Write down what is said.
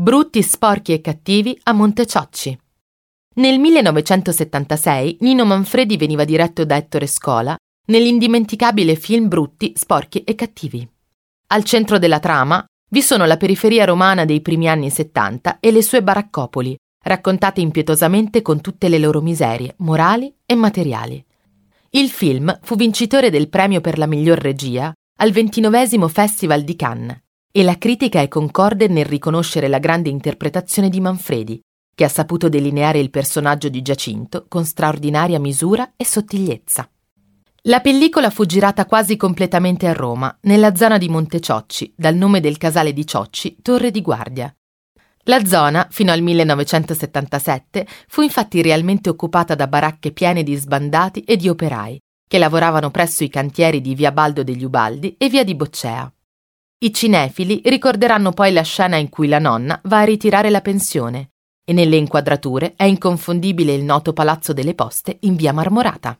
Brutti, sporchi e cattivi a Monteciocci. Nel 1976 Nino Manfredi veniva diretto da Ettore Scola nell'indimenticabile film Brutti, sporchi e cattivi. Al centro della trama vi sono la periferia romana dei primi anni 70 e le sue baraccopoli, raccontate impietosamente con tutte le loro miserie, morali e materiali. Il film fu vincitore del premio per la miglior regia al ventinovesimo Festival di Cannes e la critica è concorde nel riconoscere la grande interpretazione di Manfredi, che ha saputo delineare il personaggio di Giacinto con straordinaria misura e sottigliezza. La pellicola fu girata quasi completamente a Roma, nella zona di Monteciocci, dal nome del casale di Ciocci, Torre di Guardia. La zona, fino al 1977, fu infatti realmente occupata da baracche piene di sbandati e di operai, che lavoravano presso i cantieri di Via Baldo degli Ubaldi e Via di Boccea. I cinefili ricorderanno poi la scena in cui la nonna va a ritirare la pensione e nelle inquadrature è inconfondibile il noto Palazzo delle Poste in Via Marmorata.